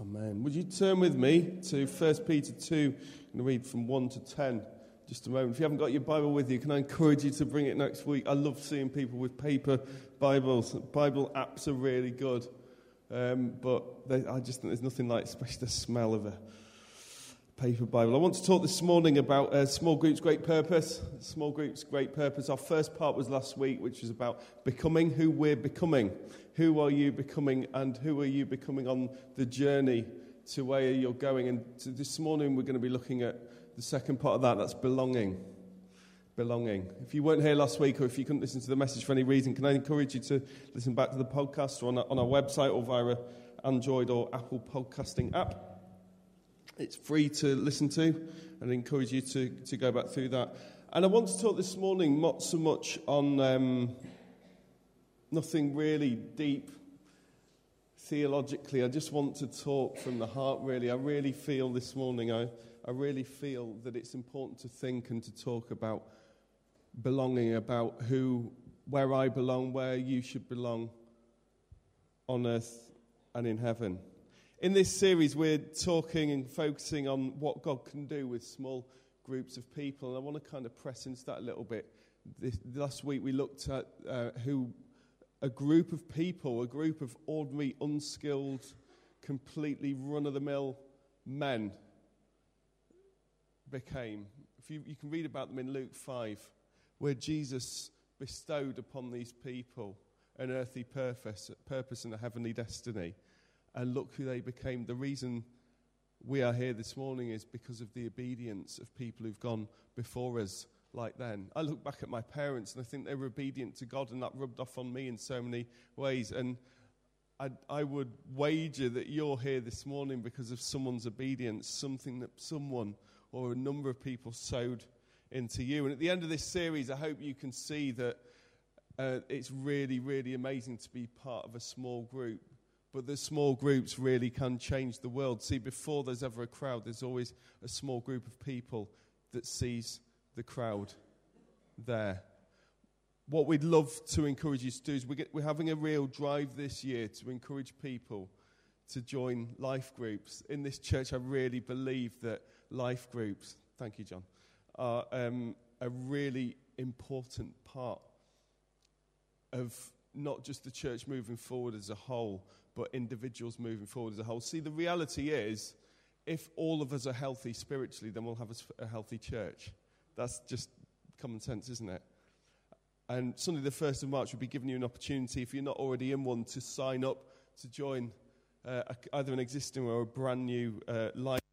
Amen. Would you turn with me to 1 Peter 2? I'm going to read from 1 to 10 just a moment. If you haven't got your Bible with you, can I encourage you to bring it next week? I love seeing people with paper Bibles. Bible apps are really good. Um, but they, I just think there's nothing like, especially the smell of a paper Bible. I want to talk this morning about uh, small groups' great purpose. Small groups' great purpose. Our first part was last week, which was about becoming who we're becoming. Who are you becoming, and who are you becoming on the journey to where you're going? And this morning, we're going to be looking at the second part of that. That's belonging. Belonging. If you weren't here last week, or if you couldn't listen to the message for any reason, can I encourage you to listen back to the podcast or on our, on our website or via Android or Apple podcasting app? It's free to listen to, and I encourage you to, to go back through that. And I want to talk this morning not so much on um, nothing really deep theologically. I just want to talk from the heart, really. I really feel this morning, I, I really feel that it's important to think and to talk about belonging, about who, where I belong, where you should belong on earth and in heaven. In this series, we're talking and focusing on what God can do with small groups of people. And I want to kind of press into that a little bit. This, last week, we looked at uh, who a group of people, a group of ordinary, unskilled, completely run of the mill men became. If you, you can read about them in Luke 5, where Jesus bestowed upon these people an earthly purpose, purpose and a heavenly destiny and look who they became. The reason we are here this morning is because of the obedience of people who've gone before us like then. I look back at my parents and I think they were obedient to God, and that rubbed off on me in so many ways. And I, I would wager that you're here this morning because of someone's obedience, something that someone or a number of people sowed into you. And at the end of this series, I hope you can see that uh, it's really, really amazing to be part of a small group but the small groups really can change the world. See, before there's ever a crowd, there's always a small group of people that sees the crowd there. What we'd love to encourage you to do is we're having a real drive this year to encourage people to join life groups. In this church, I really believe that life groups, thank you, John, are um, a really important part of not just the church moving forward as a whole, but individuals moving forward as a whole. See, the reality is, if all of us are healthy spiritually, then we'll have a, a healthy church. That's just common sense, isn't it? And Sunday, the 1st of March, will be giving you an opportunity, if you're not already in one, to sign up to join uh, either an existing or a brand new uh, life.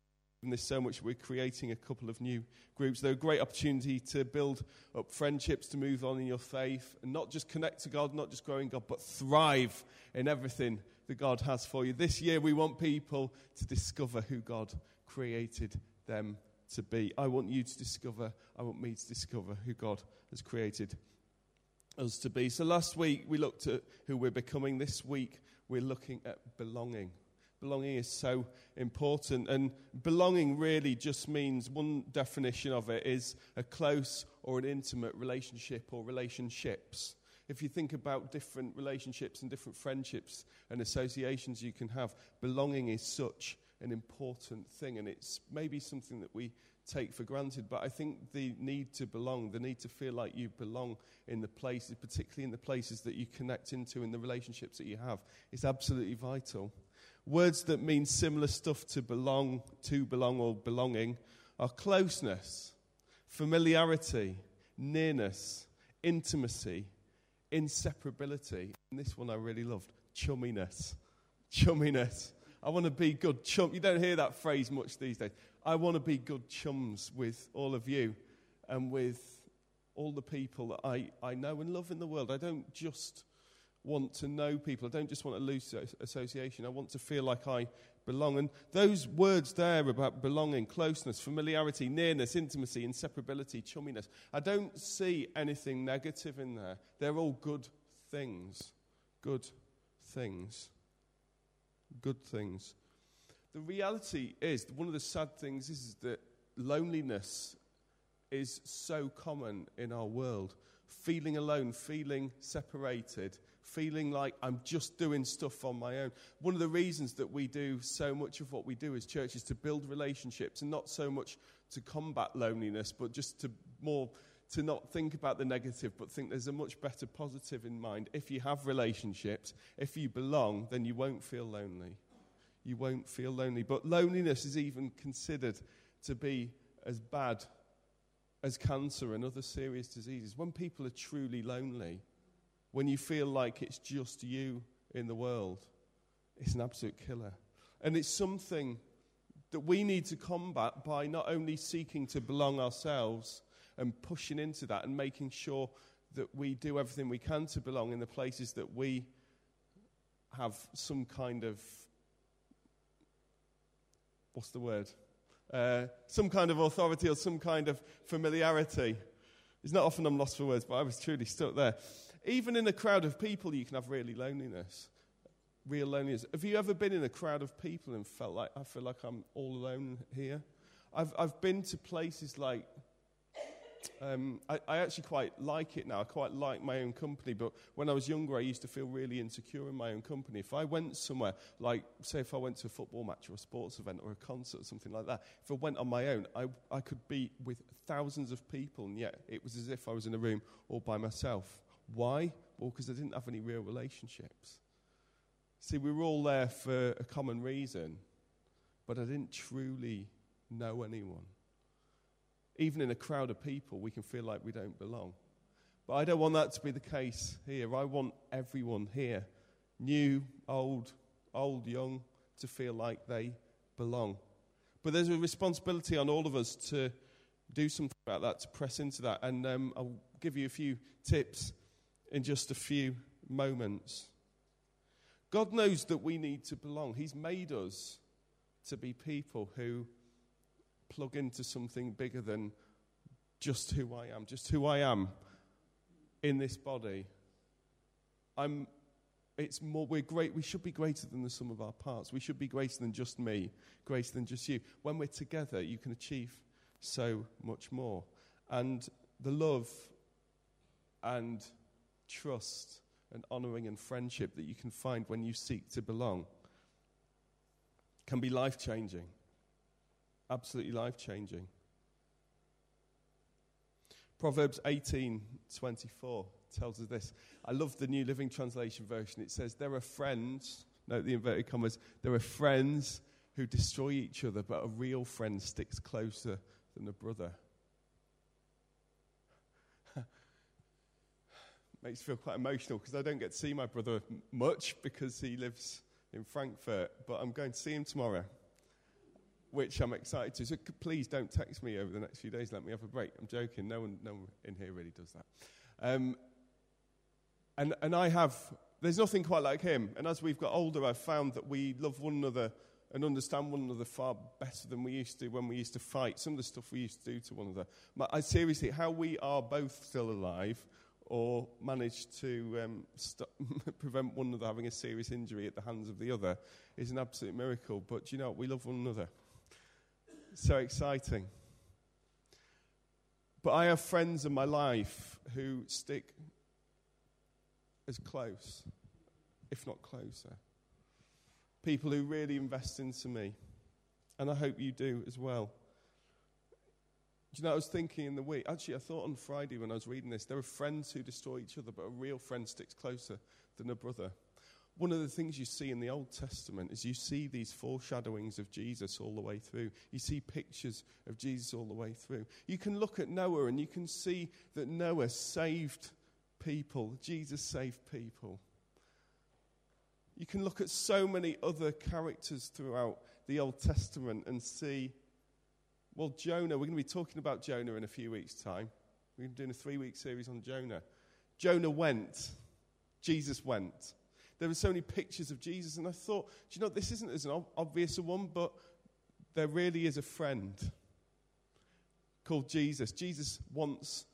And there's so much we're creating a couple of new groups. They're a great opportunity to build up friendships, to move on in your faith, and not just connect to God, not just growing God, but thrive in everything that God has for you. This year, we want people to discover who God created them to be. I want you to discover, I want me to discover who God has created us to be. So last week, we looked at who we're becoming. This week, we're looking at belonging. Belonging is so important. And belonging really just means one definition of it is a close or an intimate relationship or relationships if you think about different relationships and different friendships and associations you can have, belonging is such an important thing. And it's maybe something that we take for granted. But I think the need to belong, the need to feel like you belong in the places, particularly in the places that you connect into, and the relationships that you have, is absolutely vital. Words that mean similar stuff to belong, to belong, or belonging are closeness, familiarity, nearness, intimacy, inseparability. And this one I really loved chumminess. Chumminess. I want to be good chum. You don't hear that phrase much these days. I want to be good chums with all of you and with all the people that I, I know and love in the world. I don't just want to know people. I don't just want a loose association. I want to feel like I belong. And those words there about belonging, closeness, familiarity, nearness, intimacy, inseparability, chumminess, I don't see anything negative in there. They're all good things. Good things. Good things. The reality is, one of the sad things is that loneliness is so common in our world. Feeling alone, feeling separated, feeling like I'm just doing stuff on my own. One of the reasons that we do so much of what we do as church is to build relationships and not so much to combat loneliness, but just to more to not think about the negative, but think there's a much better positive in mind. If you have relationships, if you belong, then you won't feel lonely. You won't feel lonely. But loneliness is even considered to be as bad as cancer and other serious diseases. When people are truly lonely, when you feel like it's just you in the world, it's an absolute killer. And it's something that we need to combat by not only seeking to belong ourselves and pushing into that and making sure that we do everything we can to belong in the places that we have some kind of what's the word? Uh, some kind of authority or some kind of familiarity. It's not often I'm lost for words, but I was truly stuck there. Even in a crowd of people, you can have really loneliness, real loneliness. Have you ever been in a crowd of people and felt like, I feel like I'm all alone here? I've, I've been to places like um, I, I, actually quite like it now. I quite like my own company, but when I was younger, I used to feel really insecure in my own company. If I went somewhere, like, say, if I went to a football match or a sports event or a concert or something like that, if I went on my own, I, I could be with thousands of people, and yet it was as if I was in a room all by myself. Why? Well, because I didn't have any real relationships. See, we were all there for a common reason, but I didn't truly know anyone even in a crowd of people, we can feel like we don't belong. But I don't want that to be the case here. I want everyone here, new, old, old, young, to feel like they belong. But there's a responsibility on all of us to do something about that, to press into that. And um, I'll give you a few tips in just a few moments. God knows that we need to belong. He's made us to be people who plug into something bigger than just who I am, just who I am in this body. I'm, it's more, we're great, we should be greater than the sum of our parts. We should be greater than just me, greater than just you. When we're together, you can achieve so much more. And the love and trust and honoring and friendship that you can find when you seek to belong can be life changing absolutely life changing. Proverbs 18:24 tells us this. I love the New Living Translation version. It says, There are friends, note the inverted commas, there are friends who destroy each other, but a real friend sticks closer than a brother. Makes me feel quite emotional because I don't get to see my brother much because he lives in Frankfurt, but I'm going to see him tomorrow which I'm excited to. So please don't text me over the next few days. Let me have a break. I'm joking. No one, no one in here really does that. Um, and, and I have, there's nothing quite like him. And as we've got older, I've found that we love one another and understand one another far better than we used to when we used to fight. Some of the stuff we used to do to one another. I seriously, how we are both still alive or managed to um, prevent one another having a serious injury at the hands of the other is an absolute miracle. But you know, we love one another so exciting. But I have friends in my life who stick as close, if not closer. People who really invest into me. And I hope you do as well. Do you know, I was thinking in the week, actually, I thought on Friday when I was reading this, there are friends who destroy each other, but a real friend sticks closer than a brother. One of the things you see in the Old Testament is you see these foreshadowings of Jesus all the way through. You see pictures of Jesus all the way through. You can look at Noah and you can see that Noah saved people, Jesus saved people. You can look at so many other characters throughout the Old Testament and see, well, Jonah, we're going to be talking about Jonah in a few weeks' time. We're doing a three week series on Jonah. Jonah went, Jesus went there were so many pictures of Jesus, and I thought, do you know, this isn't as obvious a one, but there really is a friend called Jesus. Jesus wants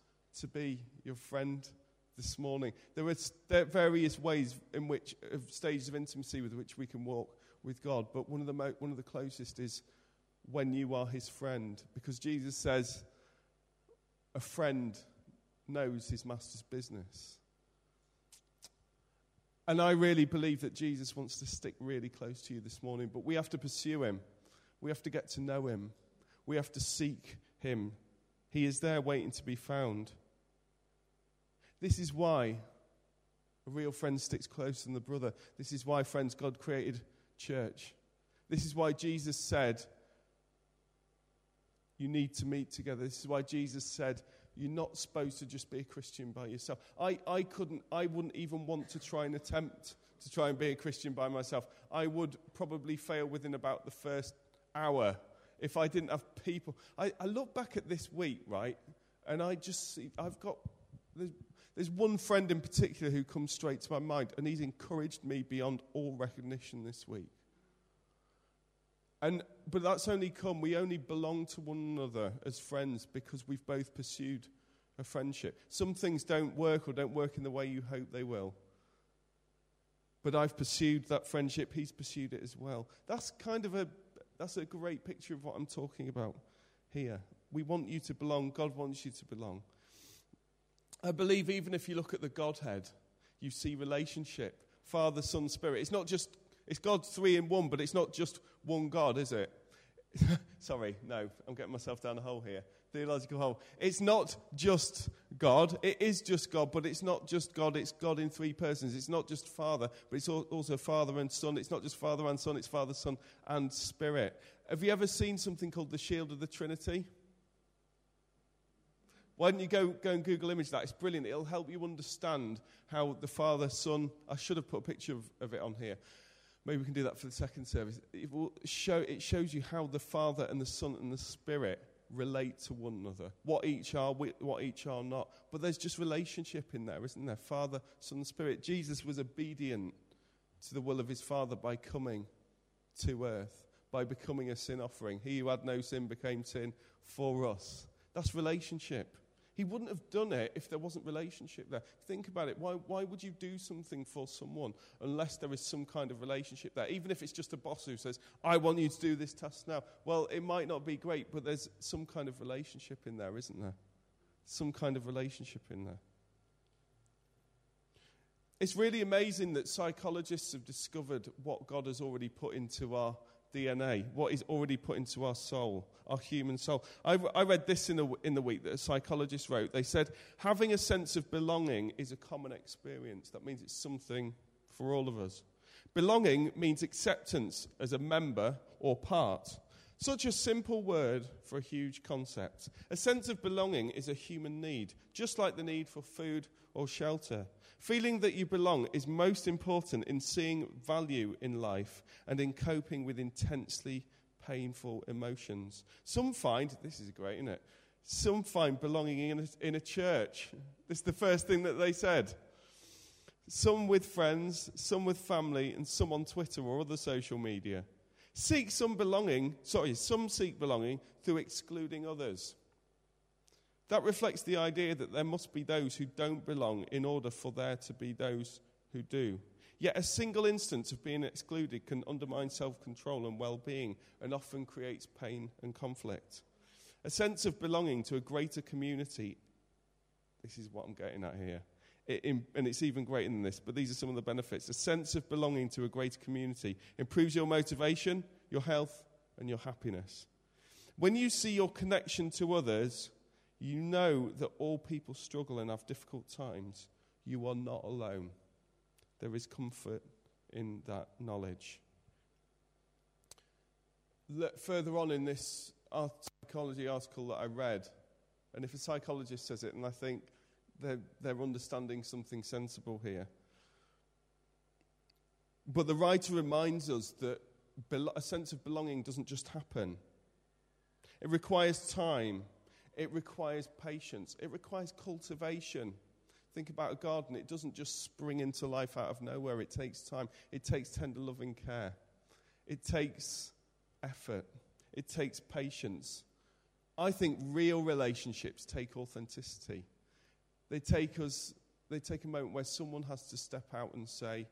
to be your friend this morning. There are various ways in which, of stages of intimacy with which we can walk with God, but one of the, mo- one of the closest is when you are his friend, because Jesus says, a friend knows his master's business. And I really believe that Jesus wants to stick really close to you this morning, but we have to pursue him. We have to get to know him. We have to seek him. He is there waiting to be found. This is why a real friend sticks closer than the brother. This is why, friends, God created church. This is why Jesus said, You need to meet together. This is why Jesus said, You're not supposed to just be a Christian by yourself. I, I couldn't, I wouldn't even want to try and attempt to try and be a Christian by myself. I would probably fail within about the first hour if I didn't have people. I, I look back at this week, right, and I just see, I've got, there's, there's one friend in particular who comes straight to my mind, and he's encouraged me beyond all recognition this week. And, but that's only come, we only belong to one another as friends because we've both pursued a friendship. Some things don't work or don't work in the way you hope they will. But I've pursued that friendship, he's pursued it as well. That's kind of a, that's a great picture of what I'm talking about here. We want you to belong, God wants you to belong. I believe even if you look at the Godhead, you see relationship Father, Son, Spirit. It's not just, it's God three in one, but it's not just one God, is it? Sorry, no, I'm getting myself down a hole here. Theological hole. It's not just God. It is just God, but it's not just God. It's God in three persons. It's not just Father, but it's also Father and Son. It's not just Father and Son, it's Father, Son, and Spirit. Have you ever seen something called the Shield of the Trinity? Why don't you go, go and Google image that? It's brilliant. It'll help you understand how the Father, Son, I should have put a picture of, of it on here. Maybe we can do that for the second service. It, will show, it shows you how the Father and the Son and the Spirit relate to one another, what each are, what each are not. But there's just relationship in there, isn't there? Father, Son, Spirit. Jesus was obedient to the will of his Father by coming to earth, by becoming a sin offering. He who had no sin became sin for us. That's relationship. He wouldn't have done it if there wasn't relationship there. Think about it. Why, why would you do something for someone unless there is some kind of relationship there? Even if it's just a boss who says, I want you to do this task now. Well, it might not be great, but there's some kind of relationship in there, isn't there? Some kind of relationship in there. It's really amazing that psychologists have discovered what God has already put into our DNA, what is already put into our soul, our human soul. I, I read this in the, in the week that a psychologist wrote. They said, having a sense of belonging is a common experience. That means it's something for all of us. Belonging means acceptance as a member or part. Such a simple word for a huge concept. A sense of belonging is a human need, just like the need for food or shelter. Feeling that you belong is most important in seeing value in life and in coping with intensely painful emotions. Some find, this is great, isn't it? Some find belonging in a, in a church. This is the first thing that they said. Some with friends, some with family, and some on Twitter or other social media. Seek some belonging, sorry, some seek belonging through excluding others. That reflects the idea that there must be those who don't belong in order for there to be those who do. Yet a single instance of being excluded can undermine self control and well being and often creates pain and conflict. A sense of belonging to a greater community, this is what I'm getting at here, it, in, and it's even greater than this, but these are some of the benefits. A sense of belonging to a greater community improves your motivation, your health, and your happiness. When you see your connection to others, you know that all people struggle and have difficult times. You are not alone. There is comfort in that knowledge. Look further on in this psychology article that I read, and if a psychologist says it, and I think they're, they're understanding something sensible here. But the writer reminds us that a sense of belonging doesn't just happen, it requires time it requires patience, it requires cultivation. Think about a garden, it doesn't just spring into life out of nowhere, it takes time, it takes tender loving care, it takes effort, it takes patience. I think real relationships take authenticity. They take us, they take a moment where someone has to step out and say,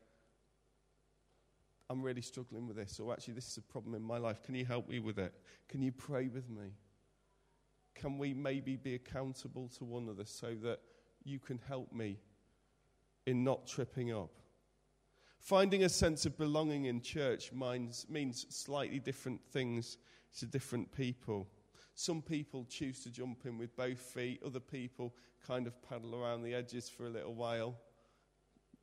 I'm really struggling with this, or actually, this is a problem in my life. Can you help me with it? Can you pray with me? Can we maybe be accountable to one another so that you can help me in not tripping up? Finding a sense of belonging in church means, means slightly different things to different people. Some people choose to jump in with both feet, other people kind of paddle around the edges for a little while,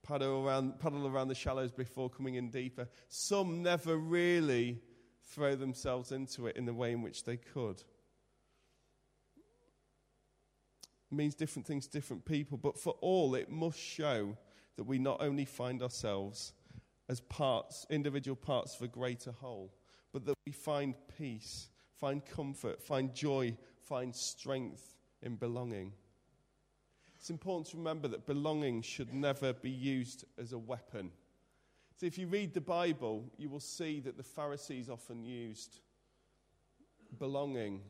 paddle around, paddle around the shallows before coming in deeper. Some never really throw themselves into it in the way in which they could. It means different things to different people, but for all, it must show that we not only find ourselves as parts, individual parts of a greater whole, but that we find peace, find comfort, find joy, find strength in belonging. It's important to remember that belonging should never be used as a weapon. So, if you read the Bible, you will see that the Pharisees often used belonging,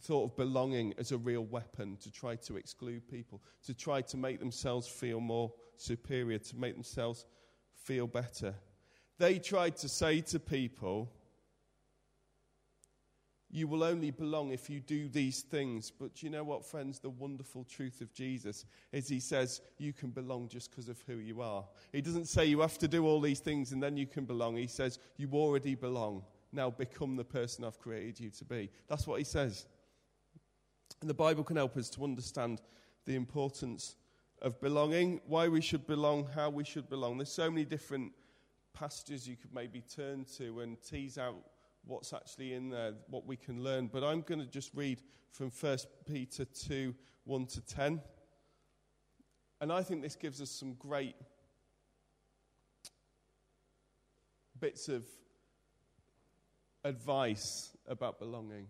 thought of belonging as a real weapon to try to exclude people, to try to make themselves feel more superior, to make themselves feel better. They tried to say to people, you will only belong if you do these things. But you know what, friends? The wonderful truth of Jesus is he says you can belong just because of who you are. He doesn't say you have to do all these things and then you can belong. He says you already belong. Now become the person I've created you to be. That's what he says. And the Bible can help us to understand the importance of belonging, why we should belong, how we should belong. There's so many different passages you could maybe turn to and tease out what's actually in there, what we can learn. But I'm going to just read from 1 Peter 2 1 to 10. And I think this gives us some great bits of advice about belonging,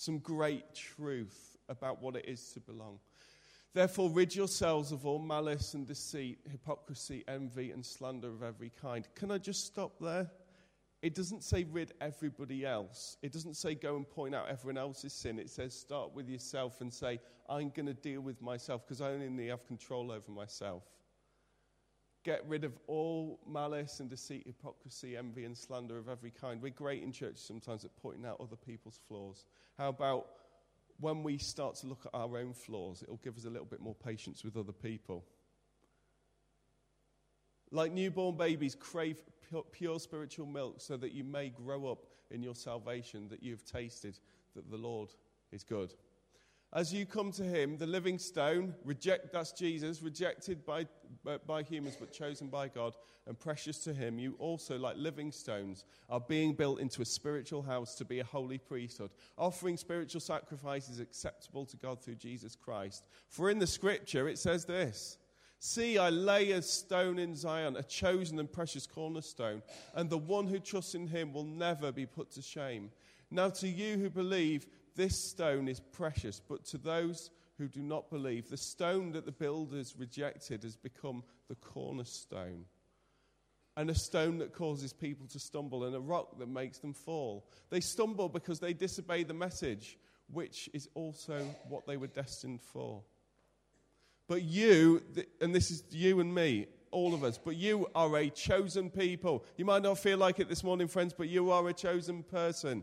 some great truth about what it is to belong. Therefore, rid yourselves of all malice and deceit, hypocrisy, envy, and slander of every kind. Can I just stop there? It doesn't say rid everybody else. It doesn't say go and point out everyone else's sin. It says start with yourself and say, I'm going to deal with myself because I only have control over myself. Get rid of all malice and deceit, hypocrisy, envy, and slander of every kind. We're great in church sometimes at pointing out other people's flaws. How about when we start to look at our own flaws, it'll give us a little bit more patience with other people? Like newborn babies crave pure spiritual milk so that you may grow up in your salvation, that you have tasted that the Lord is good. As you come to him, the living stone, reject, that's Jesus, rejected by, uh, by humans but chosen by God and precious to him, you also, like living stones, are being built into a spiritual house to be a holy priesthood, offering spiritual sacrifices acceptable to God through Jesus Christ. For in the scripture it says this See, I lay a stone in Zion, a chosen and precious cornerstone, and the one who trusts in him will never be put to shame. Now, to you who believe, this stone is precious, but to those who do not believe, the stone that the builders rejected has become the cornerstone. And a stone that causes people to stumble, and a rock that makes them fall. They stumble because they disobey the message, which is also what they were destined for. But you, and this is you and me, all of us, but you are a chosen people. You might not feel like it this morning, friends, but you are a chosen person.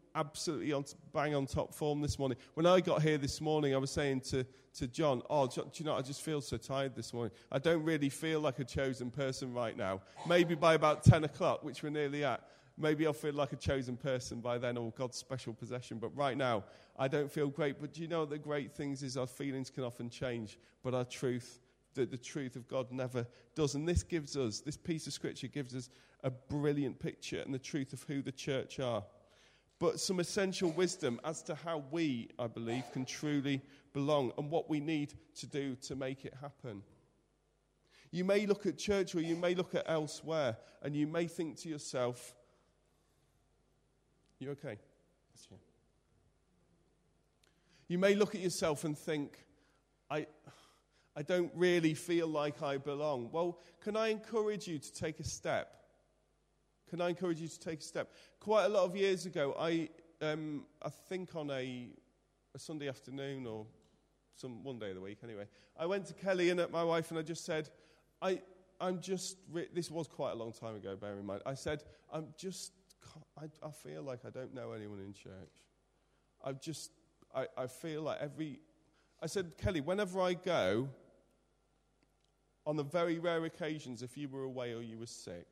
absolutely on, bang on top form this morning. When I got here this morning, I was saying to, to John, Oh, do you know, I just feel so tired this morning. I don't really feel like a chosen person right now. Maybe by about 10 o'clock, which we're nearly at, maybe I'll feel like a chosen person by then or God's special possession. But right now, I don't feel great. But do you know the great things is our feelings can often change, but our truth, the, the truth of God never does. And this gives us, this piece of scripture gives us a brilliant picture and the truth of who the church are but some essential wisdom as to how we, I believe, can truly belong and what we need to do to make it happen. You may look at church or you may look at elsewhere and you may think to yourself, You okay? You may look at yourself and think, I, I don't really feel like I belong. Well, can I encourage you to take a step? Can I encourage you to take a step? Quite a lot of years ago, I, um, I think on a, a Sunday afternoon or some one day of the week anyway. I went to Kelly and at my wife and I just said, I, I'm just, re- this was quite a long time ago, bear in mind. I said, I'm just, I, I feel like I don't know anyone in church. I just, I, I feel like every, I said, Kelly, whenever I go, on the very rare occasions, if you were away or you were sick,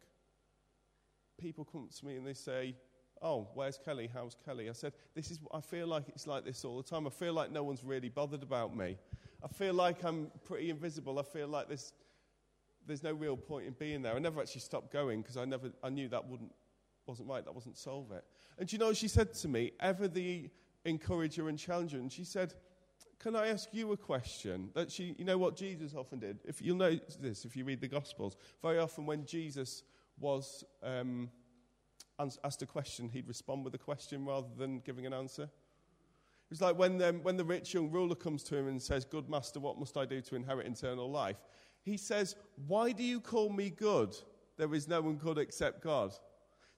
people come to me and they say, Oh, where's Kelly? How's Kelly? I said, This is, I feel like it's like this all the time. I feel like no one's really bothered about me. I feel like I'm pretty invisible. I feel like there's, there's no real point in being there. I never actually stopped going because I, never, I knew that wouldn't, wasn't right. That wasn't solve it. And you know she said to me? Ever the encourager and challenger. And she said, Can I ask you a question? That she, you know what Jesus often did? If you'll know this, if you read the Gospels, very often when Jesus was um, asked a question, he'd respond with a question rather than giving an answer. It was like when, um, when the rich young ruler comes to him and says, Good master, what must I do to inherit eternal life? He says, Why do you call me good? There is no one good except God.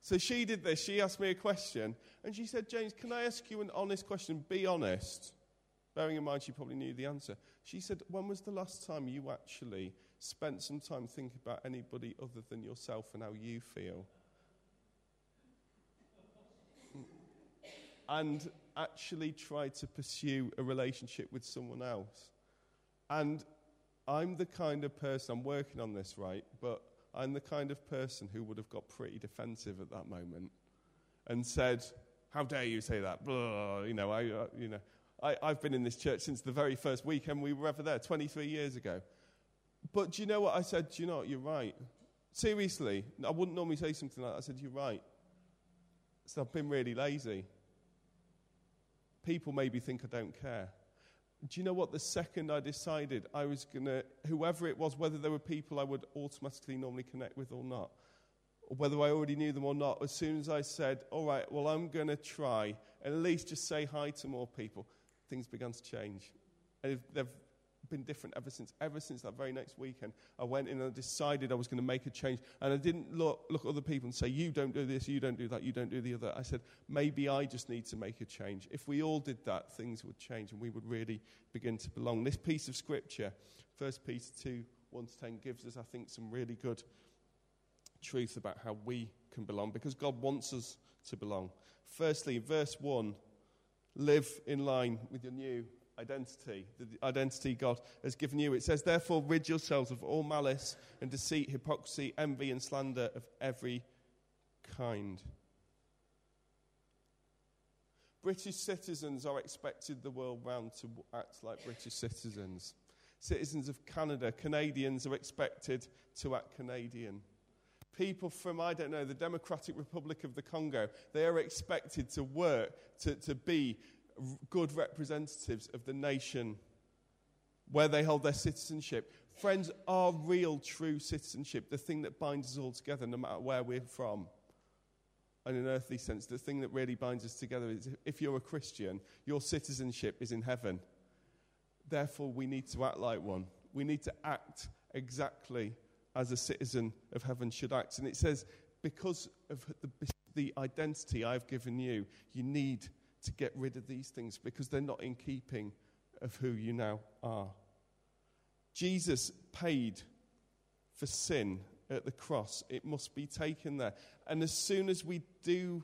So she did this. She asked me a question, and she said, James, can I ask you an honest question? Be honest. Bearing in mind she probably knew the answer. She said, When was the last time you actually spent some time thinking about anybody other than yourself and how you feel? and actually try to pursue a relationship with someone else. And I'm the kind of person, I'm working on this, right? But I'm the kind of person who would have got pretty defensive at that moment and said, How dare you say that? Blah, you know, I, uh, you know, I, I've been in this church since the very first weekend we were ever there, 23 years ago. But do you know what I said? Do you know what? You're right. Seriously, I wouldn't normally say something like that. I said, You're right. So I've been really lazy. People maybe think I don't care do you know what? The second I decided I was going to, whoever it was, whether there were people I would automatically normally connect with or not, or whether I already knew them or not, as soon as I said, all right, well, I'm going to try at least just say hi to more people, things began to change. And they've been different ever since. Ever since that very next weekend, I went in and decided I was going to make a change. And I didn't look, look at other people and say, You don't do this, you don't do that, you don't do the other. I said, Maybe I just need to make a change. If we all did that, things would change and we would really begin to belong. This piece of scripture, 1 Peter 2 1 to 10, gives us, I think, some really good truth about how we can belong because God wants us to belong. Firstly, verse 1 live in line with your new identity, the identity God has given you. It says, Therefore, rid yourselves of all malice and deceit, hypocrisy, envy, and slander of every kind. British citizens are expected the world round to act like British citizens. Citizens of Canada, Canadians are expected to act Canadian. People from, I don't know, the Democratic Republic of the Congo, they are expected to work, to, to be good representatives of the nation where they hold their citizenship. Friends, our real, true citizenship, the thing that binds us all together, no matter where we're from, in an earthly sense, the thing that really binds us together is if you're a Christian, your citizenship is in heaven. Therefore, we need to act like one. We need to act exactly as a citizen of heaven should act. And it says, because of the, the identity I've given you, you need to get rid of these things because they're not in keeping of who you now are. Jesus paid for sin at the cross. It must be taken there. And as soon as we do,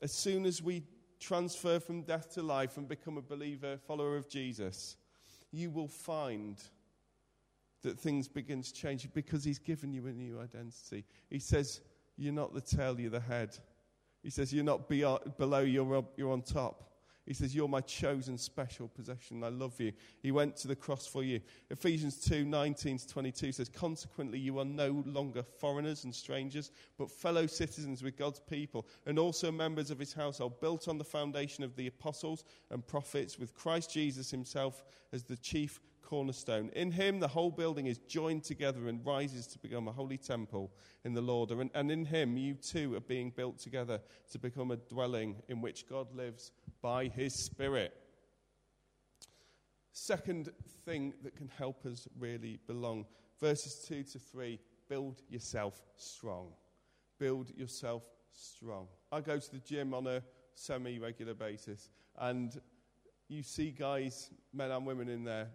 as soon as we transfer from death to life and become a believer, follower of Jesus, you will find that things begin to change because he's given you a new identity. He says, You're not the tail, you're the head. He says, You're not uh, below, you're, you're on top. He says, You're my chosen special possession. I love you. He went to the cross for you. Ephesians 2 19 to 22 says, Consequently, you are no longer foreigners and strangers, but fellow citizens with God's people, and also members of his household, built on the foundation of the apostles and prophets, with Christ Jesus himself as the chief cornerstone. In him, the whole building is joined together and rises to become a holy temple in the Lord. And, and in him, you too are being built together to become a dwelling in which God lives by his Spirit. Second thing that can help us really belong verses 2 to 3 build yourself strong. Build yourself strong. I go to the gym on a semi regular basis, and you see guys, men and women in there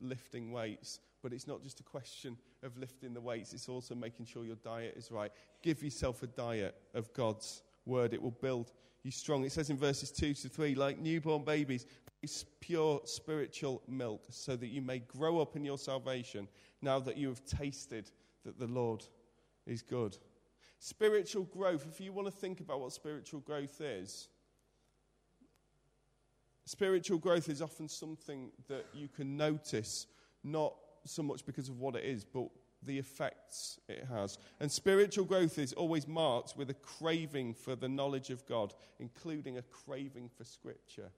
lifting weights, but it's not just a question of lifting the weights, it's also making sure your diet is right. Give yourself a diet of God's word, it will build you strong. It says in verses 2 to 3 like newborn babies, pure spiritual milk, so that you may grow up in your salvation now that you have tasted that the Lord is good. Spiritual growth, if you want to think about what spiritual growth is, spiritual growth is often something that you can notice, not so much because of what it is, but the effects it has. And spiritual growth is always marked with a craving for the knowledge of God, including a craving for Scripture.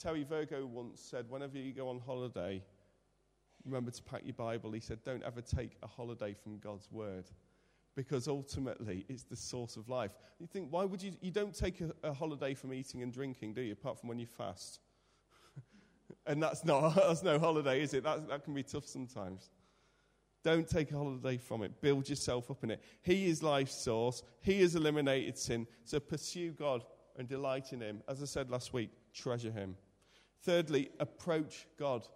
Terry Virgo once said, whenever you go on holiday, remember to pack your Bible. He said, don't ever take a holiday from God's Word because ultimately it's the source of life. You think, why would you? You don't take a, a holiday from eating and drinking, do you? Apart from when you fast. and that's not that's no holiday, is it? That, that can be tough sometimes. Don't take a holiday from it. Build yourself up in it. He is life's source. He has eliminated sin. So pursue God and delight in Him. As I said last week, treasure Him. Thirdly, approach God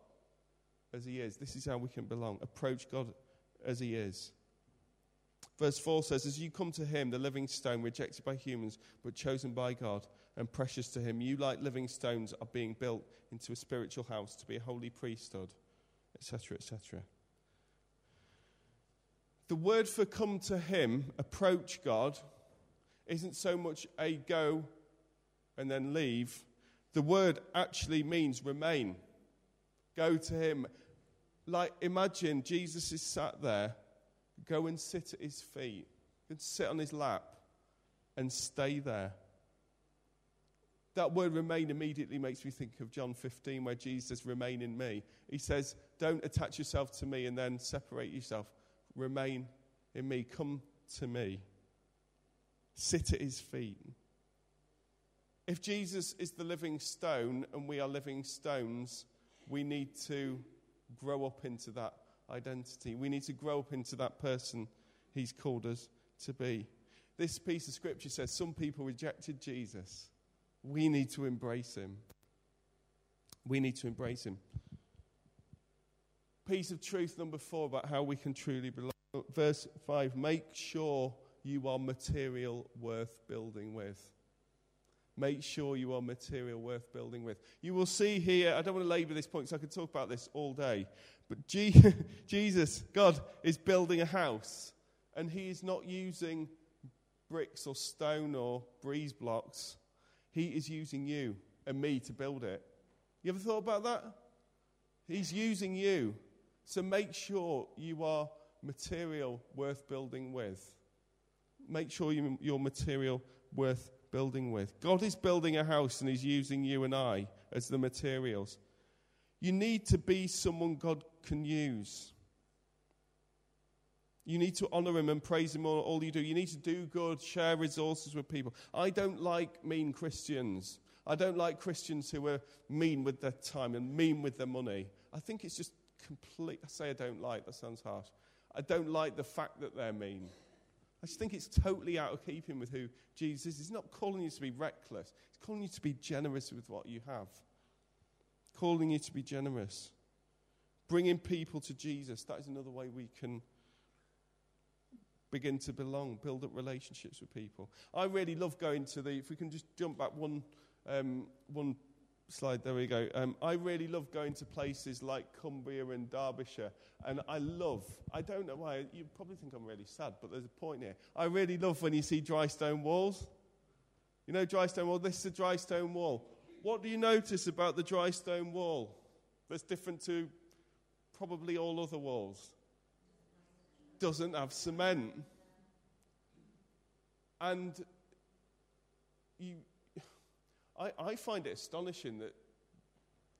as He is. This is how we can belong. Approach God as He is. Verse 4 says, As you come to him, the living stone, rejected by humans, but chosen by God and precious to him, you, like living stones, are being built into a spiritual house to be a holy priesthood, etc., etc. The word for come to him, approach God, isn't so much a go and then leave. The word actually means remain. Go to him. Like, imagine Jesus is sat there Go and sit at his feet. and sit on his lap and stay there. That word remain immediately makes me think of John 15, where Jesus remain in me. He says, Don't attach yourself to me and then separate yourself. Remain in me. Come to me. Sit at his feet. If Jesus is the living stone and we are living stones, we need to grow up into that identity. We need to grow up into that person He's called us to be. This piece of scripture says some people rejected Jesus. We need to embrace Him. We need to embrace Him. Piece of truth number four about how we can truly belong. Verse 5 Make sure you are material worth building with. Make sure you are material worth building with. You will see here, I don't want to labor this point because I could talk about this all day, but Jesus, God, is building a house, and He is not using bricks or stone or breeze blocks. He is using you and me to build it. You ever thought about that? He's using you. So make sure you are material worth building with. Make sure you, you're material worth building with. God is building a house and He's using you and I as the materials. You need to be someone God can use. You need to honor him and praise him all, all you do. You need to do good, share resources with people. I don't like mean Christians. I don't like Christians who are mean with their time and mean with their money. I think it's just complete. I say I don't like, that sounds harsh. I don't like the fact that they're mean. I just think it's totally out of keeping with who Jesus is. He's not calling you to be reckless, He's calling you to be generous with what you have, calling you to be generous. Bringing people to Jesus, that is another way we can begin to belong, build up relationships with people. I really love going to the, if we can just jump back one, um, one slide, there we go. Um, I really love going to places like Cumbria and Derbyshire. And I love, I don't know why, you probably think I'm really sad, but there's a point here. I really love when you see dry stone walls. You know, dry stone wall? This is a dry stone wall. What do you notice about the dry stone wall that's different to probably all other walls. Doesn't have cement. And you, I, I find it astonishing that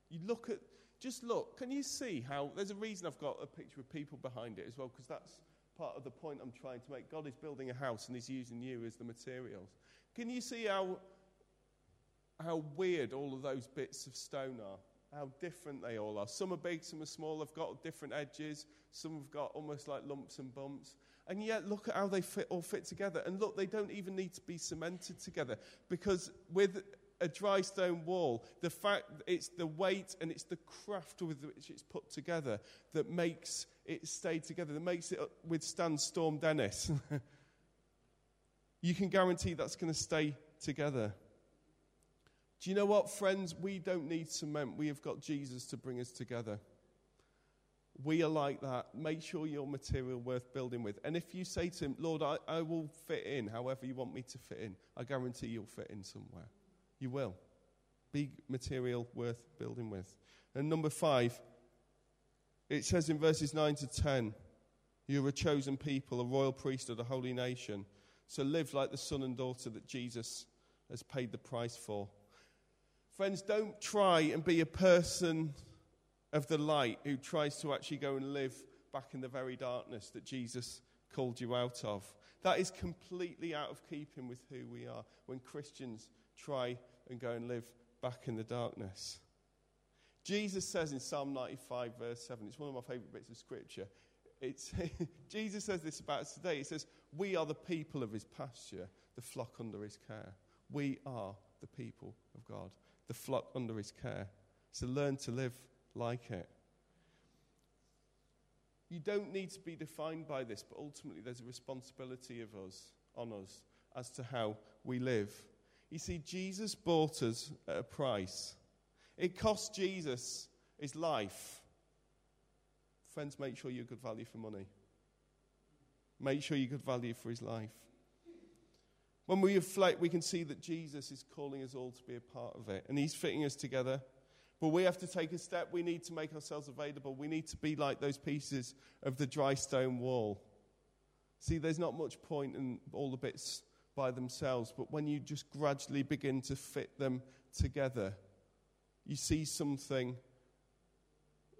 you look at, just look, can you see how, there's a reason I've got a picture of people behind it as well, because that's part of the point I'm trying to make. God is building a house and He's using you as the materials. Can you see how, how weird all of those bits of stone are? how different they all are. Some are big, some are small, they've got different edges, some have got almost like lumps and bumps. And yet, look at how they fit, all fit together. And look, they don't even need to be cemented together because with a dry stone wall, the fact it's the weight and it's the craft with which it's put together that makes it stay together, that makes it withstand Storm Dennis. you can guarantee that's going to stay together. Do you know what, friends? We don't need cement. We have got Jesus to bring us together. We are like that. Make sure your material worth building with. And if you say to him, Lord, I, I will fit in however you want me to fit in, I guarantee you'll fit in somewhere. You will. Be material worth building with. And number five, it says in verses 9 to 10, You're a chosen people, a royal priesthood, a holy nation. So live like the son and daughter that Jesus has paid the price for. Friends, don't try and be a person of the light who tries to actually go and live back in the very darkness that Jesus called you out of. That is completely out of keeping with who we are when Christians try and go and live back in the darkness. Jesus says in Psalm 95, verse 7, it's one of my favorite bits of scripture. It's, Jesus says this about us today. He says, We are the people of his pasture, the flock under his care. We are the people of God, the flock under his care. So learn to live like it. You don't need to be defined by this, but ultimately there's a responsibility of us on us as to how we live. You see, Jesus bought us at a price. It cost Jesus his life. Friends, make sure you're good value for money. Make sure you're good value for his life. When we reflect, we can see that Jesus is calling us all to be a part of it, and he's fitting us together. But we have to take a step. We need to make ourselves available. We need to be like those pieces of the dry stone wall. See, there's not much point in all the bits by themselves, but when you just gradually begin to fit them together, you see something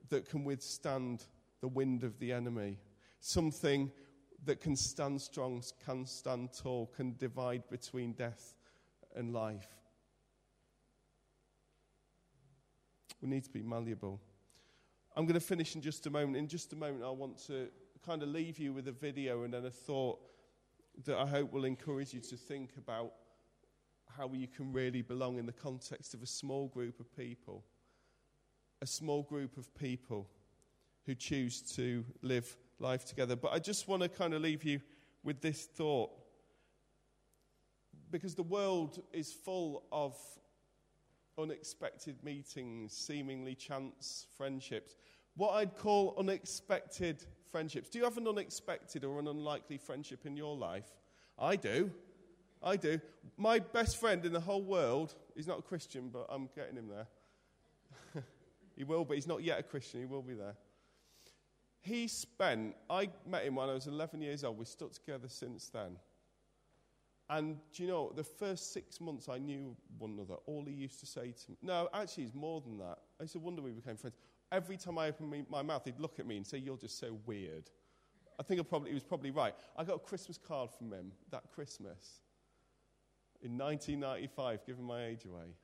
that can withstand the wind of the enemy, something that can stand strong, can stand tall, can divide between death and life. We need to be malleable. I'm going to finish in just a moment. In just a moment, I want to kind of leave you with a video and then a thought that I hope will encourage you to think about how you can really belong in the context of a small group of people. A small group of people who choose to live life together. But I just want to kind of leave you with this thought. Because the world is full of unexpected meetings, seemingly chance friendships. What I'd call unexpected friendships. Do you have an unexpected or an unlikely friendship in your life? I do. I do. My best friend in the whole world, he's not a Christian, but I'm getting him there. he will, but he's not yet a Christian. He will be there. He spent, I met him when I was 11 years old. We stuck together since then. And do you know, the first six months I knew one another, all he used to say to me, no, actually, it's more than that. I used to wonder we became friends. Every time I opened my mouth, he'd look at me and say, You're just so weird. I think I probably, he was probably right. I got a Christmas card from him that Christmas in 1995, giving my age away,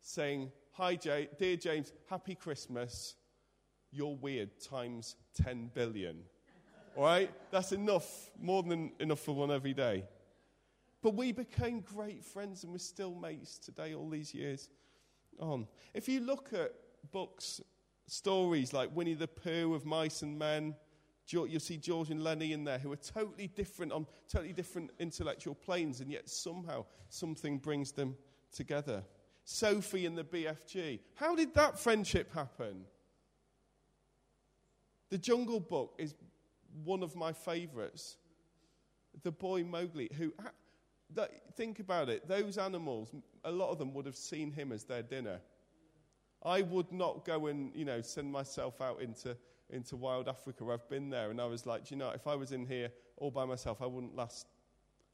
saying, Hi, Jay, dear James, happy Christmas. You're weird times 10 billion. All right? That's enough, more than enough for one every day. But we became great friends and we're still mates today, all these years on. If you look at books, stories like Winnie the Pooh of Mice and Men, you'll see George and Lennie in there who are totally different on totally different intellectual planes, and yet somehow something brings them together. Sophie and the BFG. How did that friendship happen? The Jungle Book is one of my favorites. The boy Mowgli, who think about it. Those animals, a lot of them would have seen him as their dinner. I would not go and, you know, send myself out into, into wild Africa. I've been there and I was like, you know, if I was in here all by myself, I wouldn't last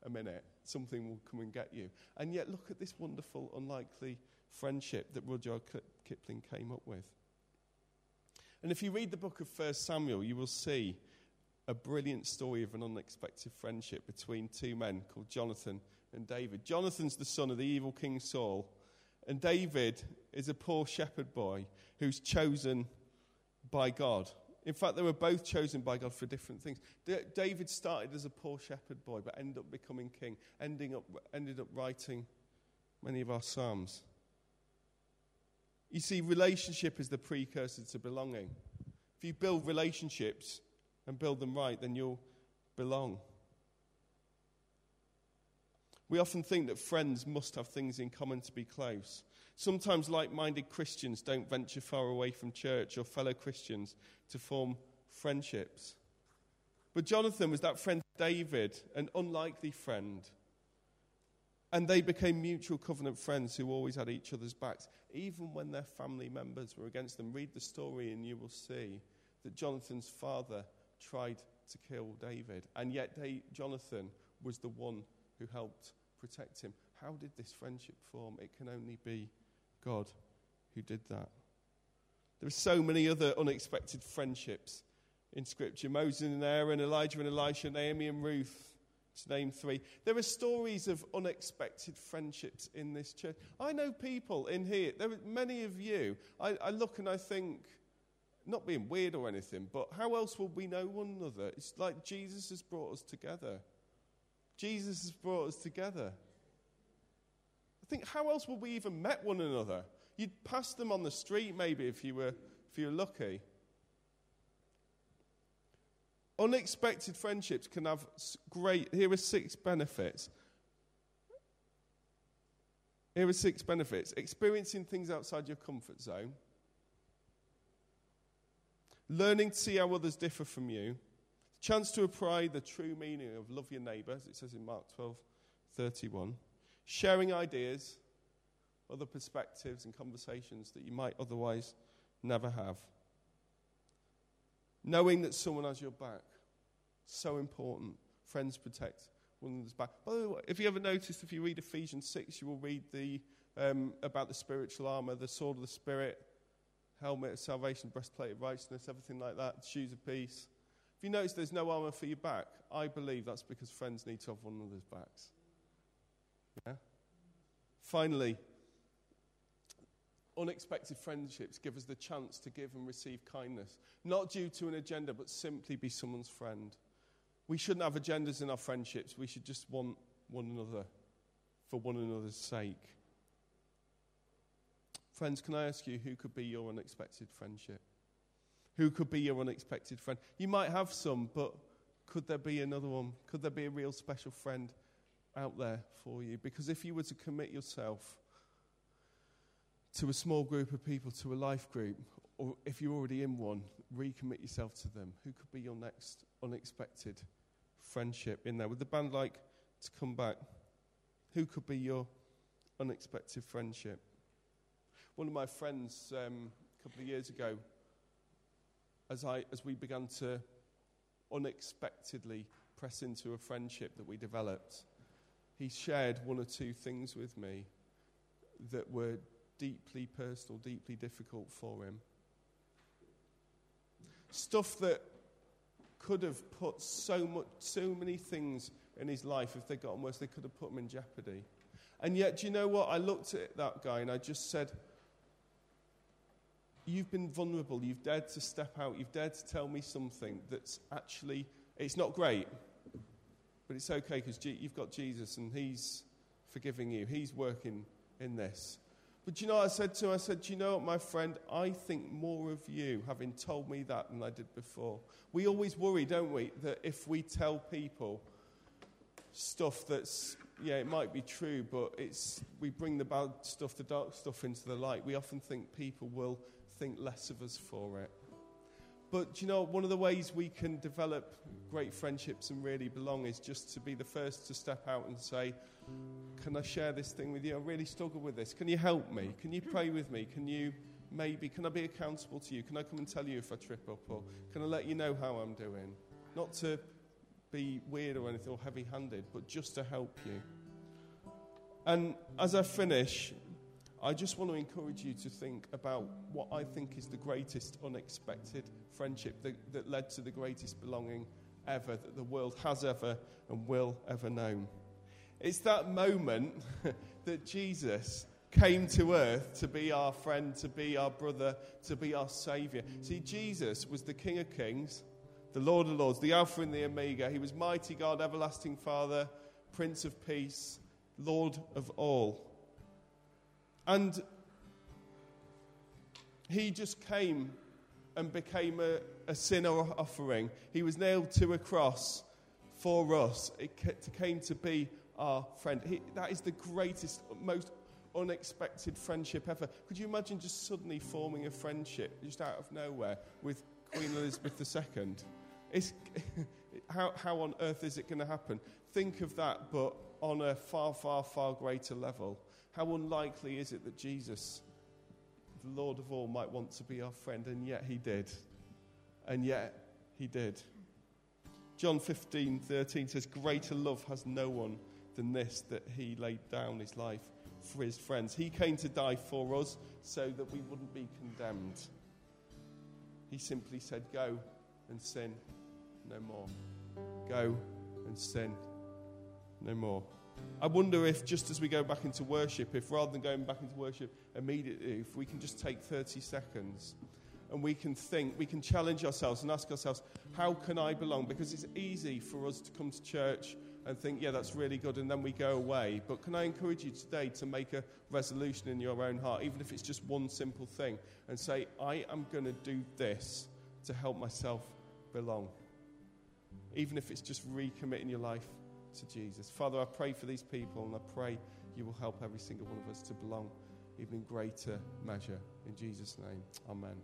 a minute. Something will come and get you. And yet, look at this wonderful, unlikely friendship that Rudyard Kipling came up with. And if you read the book of 1 Samuel, you will see a brilliant story of an unexpected friendship between two men called Jonathan and David. Jonathan's the son of the evil King Saul, and David is a poor shepherd boy who's chosen by God. In fact, they were both chosen by God for different things. D- David started as a poor shepherd boy, but ended up becoming king, ending up, ended up writing many of our Psalms. You see, relationship is the precursor to belonging. If you build relationships and build them right, then you'll belong. We often think that friends must have things in common to be close. Sometimes like minded Christians don't venture far away from church or fellow Christians to form friendships. But Jonathan was that friend David, an unlikely friend. And they became mutual covenant friends who always had each other's backs, even when their family members were against them. Read the story and you will see that Jonathan's father tried to kill David. And yet, Jonathan was the one who helped protect him. How did this friendship form? It can only be God who did that. There are so many other unexpected friendships in Scripture Moses and Aaron, Elijah and Elisha, Naomi and Ruth, to name three. There are stories of unexpected friendships in this church. I know people in here, there are many of you. I, I look and I think, not being weird or anything, but how else will we know one another? It's like Jesus has brought us together. Jesus has brought us together. I think, how else would we even met one another? You'd pass them on the street, maybe, if you were, if you were lucky. Unexpected friendships can have great. Here are six benefits. Here are six benefits experiencing things outside your comfort zone, learning to see how others differ from you, chance to apply the true meaning of love your neighbour, as it says in Mark 12 31, sharing ideas, other perspectives, and conversations that you might otherwise never have. Knowing that someone has your back. So important. Friends protect one another's back. By the way, if you ever noticed, if you read Ephesians 6, you will read the, um, about the spiritual armour, the sword of the Spirit, helmet of salvation, breastplate of righteousness, everything like that, shoes of peace. You notice there's no armour for your back, I believe that's because friends need to have one another's backs. Yeah? Finally, unexpected friendships give us the chance to give and receive kindness, not due to an agenda, but simply be someone's friend. We shouldn't have agendas in our friendships. We should just want one another for one another's sake. Friends, can I ask you who could be your unexpected friendship? Who could be your unexpected friend? You might have some, but could there be another one? Could there be a real special friend out there for you? Because if you were to commit yourself to a small group of people, to a life group, or if you're already in one, recommit yourself to them. Who could be your next unexpected friendship in there? Would the band like to come back? Who could be your unexpected friendship? One of my friends um, a couple of years ago, as, I, as we began to unexpectedly press into a friendship that we developed, he shared one or two things with me that were deeply personal, deeply difficult for him. Stuff that could have put so much, so many things in his life if they got on worse, they could have put him in jeopardy. And yet, do you know what? I looked at that guy and I just said, You've been vulnerable. You've dared to step out. You've dared to tell me something that's actually, it's not great, but it's okay because you've got Jesus and He's forgiving you. He's working in this. But you know I said to him? I said, Do you know what, my friend? I think more of you having told me that than I did before. We always worry, don't we, that if we tell people stuff that's, yeah, it might be true, but it's, we bring the bad stuff, the dark stuff into the light. We often think people will think less of us for it. But you know, one of the ways we can develop great friendships and really belong is just to be the first to step out and say, Can I share this thing with you? I really struggle with this. Can you help me? Can you pray with me? Can you maybe, can I be accountable to you? Can I come and tell you if I trip up? Or can I let you know how I'm doing? Not to be weird or anything or heavy handed, but just to help you. And as I finish, I just want to encourage you to think about what I think is the greatest unexpected friendship that, that led to the greatest belonging ever that the world has ever and will ever known. It's that moment that Jesus came to earth to be our friend, to be our brother, to be our Savior. See, Jesus was the King of Kings, the Lord of Lords, the Alpha and the Omega. He was mighty God, everlasting Father, Prince of Peace, Lord of all. And He just came and became a, a sin offering. He was nailed to a cross for us. It came to be our friend. He, that is the greatest, most unexpected friendship ever. Could you imagine just suddenly forming a friendship just out of nowhere with Queen Elizabeth II? It's, how, how on earth is it going to happen? Think of that, but on a far, far, far greater level. How unlikely is it that Jesus, the Lord of all, might want to be our friend? And yet he did. And yet he did. John 15, 13 says, Greater love has no one than this, that he laid down his life for his friends. He came to die for us so that we wouldn't be condemned. He simply said, Go and sin no more. Go and sin no more. I wonder if, just as we go back into worship, if rather than going back into worship immediately, if we can just take 30 seconds and we can think, we can challenge ourselves and ask ourselves, how can I belong? Because it's easy for us to come to church and think, yeah, that's really good, and then we go away. But can I encourage you today to make a resolution in your own heart, even if it's just one simple thing, and say, I am going to do this to help myself belong? Even if it's just recommitting your life to Jesus. Father, I pray for these people, and I pray you will help every single one of us to belong even in greater measure. In Jesus' name, amen.